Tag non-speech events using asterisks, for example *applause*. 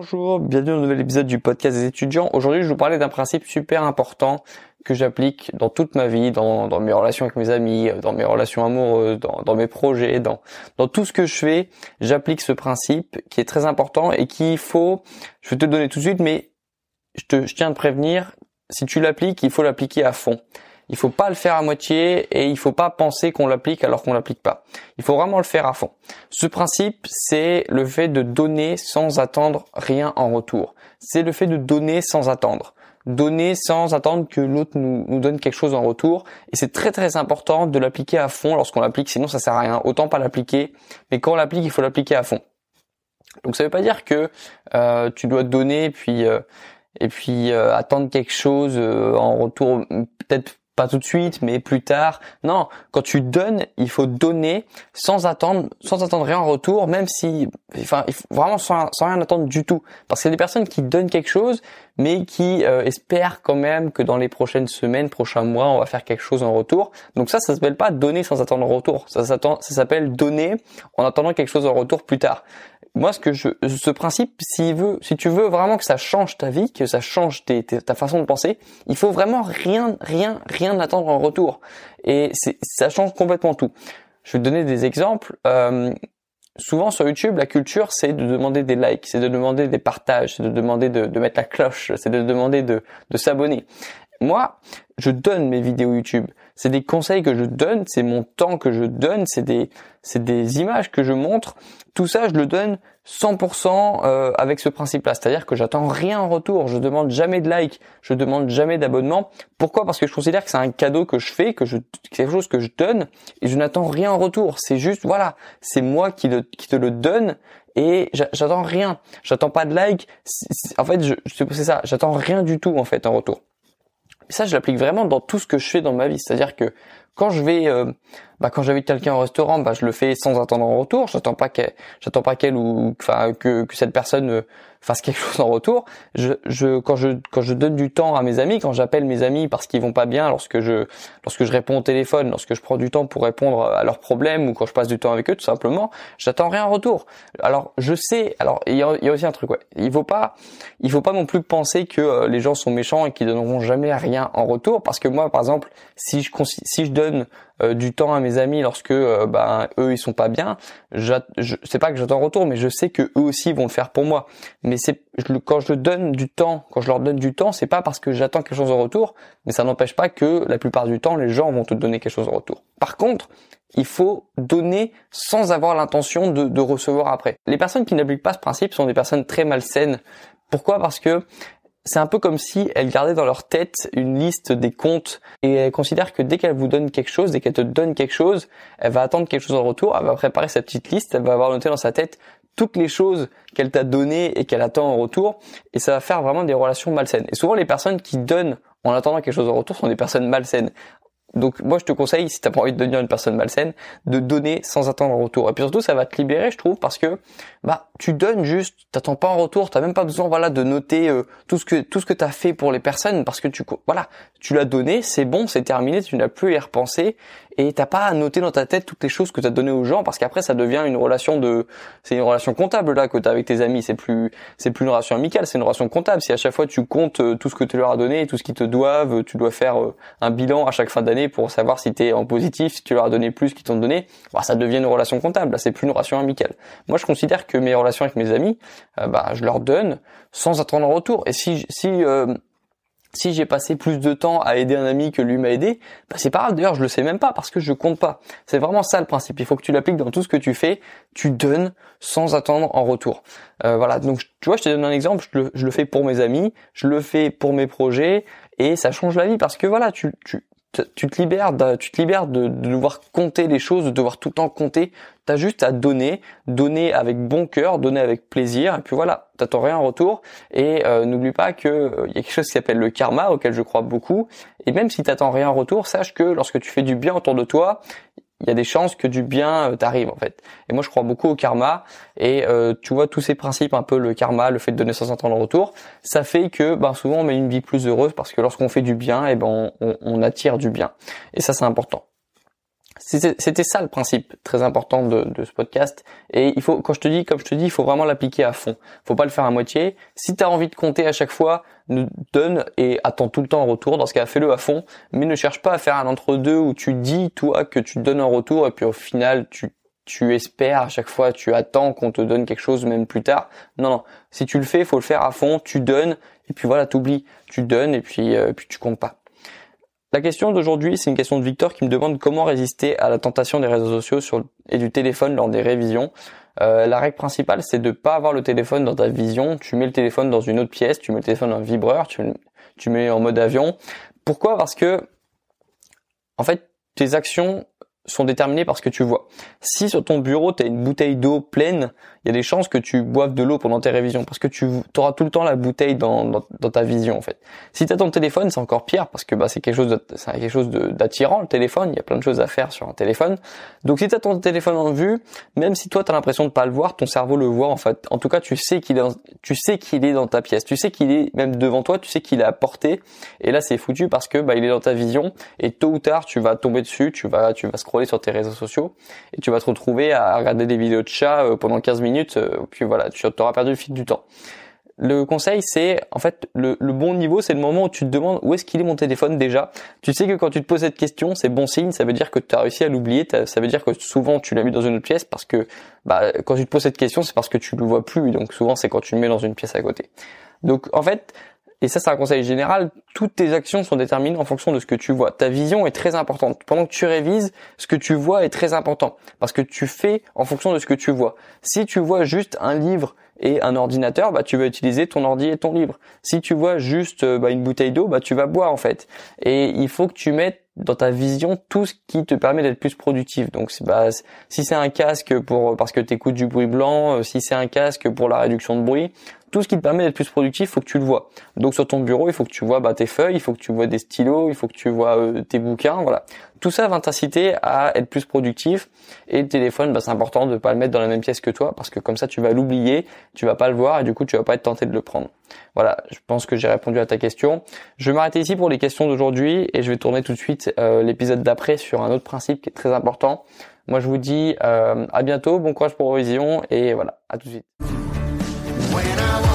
Bonjour, bienvenue dans un nouvel épisode du podcast des étudiants. Aujourd'hui, je vais vous parler d'un principe super important que j'applique dans toute ma vie, dans, mes relations avec mes amis, dans mes relations amoureuses, dans, mes projets, dans, dans tout ce que je fais. J'applique ce principe qui est très important et qu'il faut, je vais te le donner tout de suite, mais je, te, je tiens à te prévenir, si tu l'appliques, il faut l'appliquer à fond. Il faut pas le faire à moitié et il faut pas penser qu'on l'applique alors qu'on l'applique pas. Il faut vraiment le faire à fond. Ce principe, c'est le fait de donner sans attendre rien en retour. C'est le fait de donner sans attendre. Donner sans attendre que l'autre nous, donne quelque chose en retour. Et c'est très très important de l'appliquer à fond lorsqu'on l'applique, sinon ça sert à rien. Autant pas l'appliquer, mais quand on l'applique, il faut l'appliquer à fond. Donc ça veut pas dire que euh, tu dois donner puis euh, et puis euh, attendre quelque chose en retour peut-être pas tout de suite, mais plus tard. Non, quand tu donnes, il faut donner sans attendre, sans attendre rien en retour, même si, enfin, vraiment sans, rien attendre du tout. Parce qu'il y a des personnes qui donnent quelque chose, mais qui euh, espèrent quand même que dans les prochaines semaines, prochains mois, on va faire quelque chose en retour. Donc ça, ça s'appelle pas donner sans attendre en retour. Ça, ça s'appelle donner en attendant quelque chose en retour plus tard moi, ce que je, ce principe, si, tu veux vraiment que ça change ta vie, que ça change ta façon de penser, il faut vraiment rien, rien, rien attendre en retour. Et ça change complètement tout. Je vais te donner des exemples. Euh, souvent sur YouTube, la culture, c'est de demander des likes, c'est de demander des partages, c'est de demander de, mettre la cloche, c'est de demander de, de s'abonner. Moi, je donne mes vidéos YouTube. C'est des conseils que je donne, c'est mon temps que je donne, c'est des, c'est des images que je montre. Tout ça, je le donne 100% euh, avec ce principe-là. C'est-à-dire que j'attends rien en retour. Je demande jamais de like, je demande jamais d'abonnement. Pourquoi? Parce que je considère que c'est un cadeau que je fais, que je, quelque chose que je donne, et je n'attends rien en retour. C'est juste, voilà, c'est moi qui, le, qui te le donne et j'attends rien. J'attends pas de like. En fait, c'est ça. J'attends rien du tout en fait en retour ça, je l'applique vraiment dans tout ce que je fais dans ma vie. C'est-à-dire que quand je vais, euh, bah, quand j'invite quelqu'un au restaurant, bah, je le fais sans attendre en retour. J'attends pas qu'elle, j'attends pas qu'elle ou, enfin, que, que cette personne euh, fasse quelque *laughs* chose en retour. Je, je, quand je, quand je donne du temps à mes amis, quand j'appelle mes amis parce qu'ils vont pas bien, lorsque je, lorsque je réponds au téléphone, lorsque je prends du temps pour répondre à leurs problèmes ou quand je passe du temps avec eux, tout simplement, j'attends rien en retour. Alors, je sais, alors, il y a, y a aussi un truc, ouais. Il faut pas, il faut pas non plus penser que euh, les gens sont méchants et qu'ils donneront jamais rien en retour parce que moi, par exemple, si je, si je donne euh, du temps à mes amis lorsque euh, ben eux ils sont pas bien, je sais pas que j'attends retour, mais je sais que eux aussi vont le faire pour moi. Mais c'est quand je donne du temps, quand je leur donne du temps, c'est pas parce que j'attends quelque chose en retour, mais ça n'empêche pas que la plupart du temps les gens vont te donner quelque chose en retour. Par contre, il faut donner sans avoir l'intention de, de, recevoir après. Les personnes qui n'appliquent pas ce principe sont des personnes très malsaines. Pourquoi? Parce que c'est un peu comme si elles gardaient dans leur tête une liste des comptes et elles considèrent que dès qu'elle vous donne quelque chose, dès qu'elle te donne quelque chose, elle va attendre quelque chose en retour, elle va préparer sa petite liste, elle va avoir noté dans sa tête toutes les choses qu'elle t'a données et qu'elle attend en retour et ça va faire vraiment des relations malsaines. Et souvent les personnes qui donnent en attendant quelque chose en retour sont des personnes malsaines. Donc moi je te conseille, si t'as pas envie de devenir une personne malsaine, de donner sans attendre en retour. Et puis surtout ça va te libérer, je trouve, parce que bah tu donnes juste, t'attends pas en retour, t'as même pas besoin voilà de noter euh, tout ce que tout ce que t'as fait pour les personnes, parce que tu voilà, tu l'as donné, c'est bon, c'est terminé, tu n'as plus à y repenser et t'as pas à noter dans ta tête toutes les choses que t'as données aux gens, parce qu'après ça devient une relation de, c'est une relation comptable là que t'as avec tes amis, c'est plus c'est plus une relation amicale, c'est une relation comptable. Si à chaque fois tu comptes euh, tout ce que tu leur as donné, tout ce qu'ils te doivent, tu dois faire euh, un bilan à chaque fin d'année pour savoir si tu es en positif, si tu leur as donné plus qu'ils t'ont donné, bah, ça devient une relation comptable, c'est plus une relation amicale. Moi je considère que mes relations avec mes amis, euh, bah, je leur donne sans attendre en retour. Et si si euh, si j'ai passé plus de temps à aider un ami que lui m'a aidé, bah c'est pas grave. D'ailleurs, je le sais même pas parce que je compte pas. C'est vraiment ça le principe. Il faut que tu l'appliques dans tout ce que tu fais. Tu donnes sans attendre en retour. Euh, voilà. Donc, tu vois, je te donne un exemple. Je le, je le, fais pour mes amis, je le fais pour mes projets, et ça change la vie parce que voilà, tu, tu, tu te libères de, tu te libères de, devoir compter les choses, de devoir tout le temps compter. T'as juste à donner, donner avec bon cœur, donner avec plaisir, et puis voilà, t'attends rien en retour. Et euh, n'oublie pas que euh, y a quelque chose qui s'appelle le karma, auquel je crois beaucoup. Et même si t'attends rien en retour, sache que lorsque tu fais du bien autour de toi, il y a des chances que du bien euh, t'arrive en fait. Et moi je crois beaucoup au karma et euh, tu vois tous ces principes un peu le karma, le fait de donner sans attendre en retour, ça fait que ben souvent on met une vie plus heureuse parce que lorsqu'on fait du bien, et eh ben on, on attire du bien. Et ça c'est important. C'était ça le principe très important de, ce podcast. Et il faut, quand je te dis, comme je te dis, il faut vraiment l'appliquer à fond. Faut pas le faire à moitié. Si tu as envie de compter à chaque fois, donne et attends tout le temps en retour. Dans ce cas, fais-le à fond. Mais ne cherche pas à faire un entre-deux où tu dis, toi, que tu donnes un retour et puis au final, tu tu espères à chaque fois, tu attends qu'on te donne quelque chose même plus tard. Non, non. Si tu le fais, faut le faire à fond. Tu donnes et puis voilà, t'oublies. Tu donnes et puis euh, puis tu comptes pas. La question d'aujourd'hui, c'est une question de Victor qui me demande comment résister à la tentation des réseaux sociaux et du téléphone lors des révisions. Euh, la règle principale, c'est de pas avoir le téléphone dans ta vision. Tu mets le téléphone dans une autre pièce, tu mets le téléphone en vibreur, tu, tu mets en mode avion. Pourquoi? Parce que, en fait, tes actions sont déterminés par ce que tu vois. Si sur ton bureau, tu as une bouteille d'eau pleine, il y a des chances que tu boives de l'eau pendant tes révisions parce que tu auras tout le temps la bouteille dans, dans, ta vision en fait. Si tu as ton téléphone, c'est encore pire parce que bah, c'est quelque chose c'est quelque chose d'attirant le téléphone, il y a plein de choses à faire sur un téléphone. Donc si tu as ton téléphone en vue, même si toi tu as l'impression de pas le voir, ton cerveau le voit en fait. En tout cas, tu sais qu'il est tu sais qu'il est dans ta pièce, tu sais qu'il est même devant toi, tu sais qu'il est à portée et là c'est foutu parce que bah il est dans ta vision et tôt ou tard tu vas tomber dessus, tu vas tu vas scroller sur tes réseaux sociaux et tu vas te retrouver à regarder des vidéos de chats euh, pendant 15 minutes, euh, puis voilà, tu auras perdu le fil du temps. Le conseil, c'est en fait le, bon niveau, c'est le moment où tu te demandes où est-ce qu'il est mon téléphone déjà. Tu sais que quand tu te poses cette question, c'est bon signe, ça veut dire que tu as réussi à l'oublier, ça veut dire que souvent tu l'as mis dans une autre pièce parce que bah, quand tu te poses cette question, c'est parce que tu le vois plus, donc souvent c'est quand tu le mets dans une pièce à côté. Donc en fait, et ça c'est un conseil général, toutes tes actions sont déterminées en fonction de ce que tu vois. Ta vision est très importante. Pendant que tu révises, ce que tu vois est très important parce que tu fais en fonction de ce que tu vois. Si tu vois juste un livre et un ordinateur, bah tu vas utiliser ton ordi et ton livre. Si tu vois juste euh, bah, une bouteille d'eau, bah tu vas boire en fait. Et il faut que tu mettes dans ta vision tout ce qui te permet d'être plus productif. Donc bah, si c'est un casque pour parce que tu écoutes du bruit blanc, euh, si c'est un casque pour la réduction de bruit, tout ce qui te permet d'être plus productif, faut que tu le vois. Donc sur ton bureau, il faut que tu vois bah, tes feuilles, il faut que tu vois des stylos, il faut que tu vois euh, tes bouquins, voilà. Tout ça va t'inciter à être plus productif. Et le téléphone, bah, c'est important de pas le mettre dans la même pièce que toi, parce que comme ça, tu vas l'oublier, tu vas pas le voir, et du coup, tu vas pas être tenté de le prendre. Voilà, je pense que j'ai répondu à ta question. Je vais m'arrêter ici pour les questions d'aujourd'hui, et je vais tourner tout de suite euh, l'épisode d'après sur un autre principe qui est très important. Moi, je vous dis euh, à bientôt, bon courage pour vos et voilà, à tout de suite. When I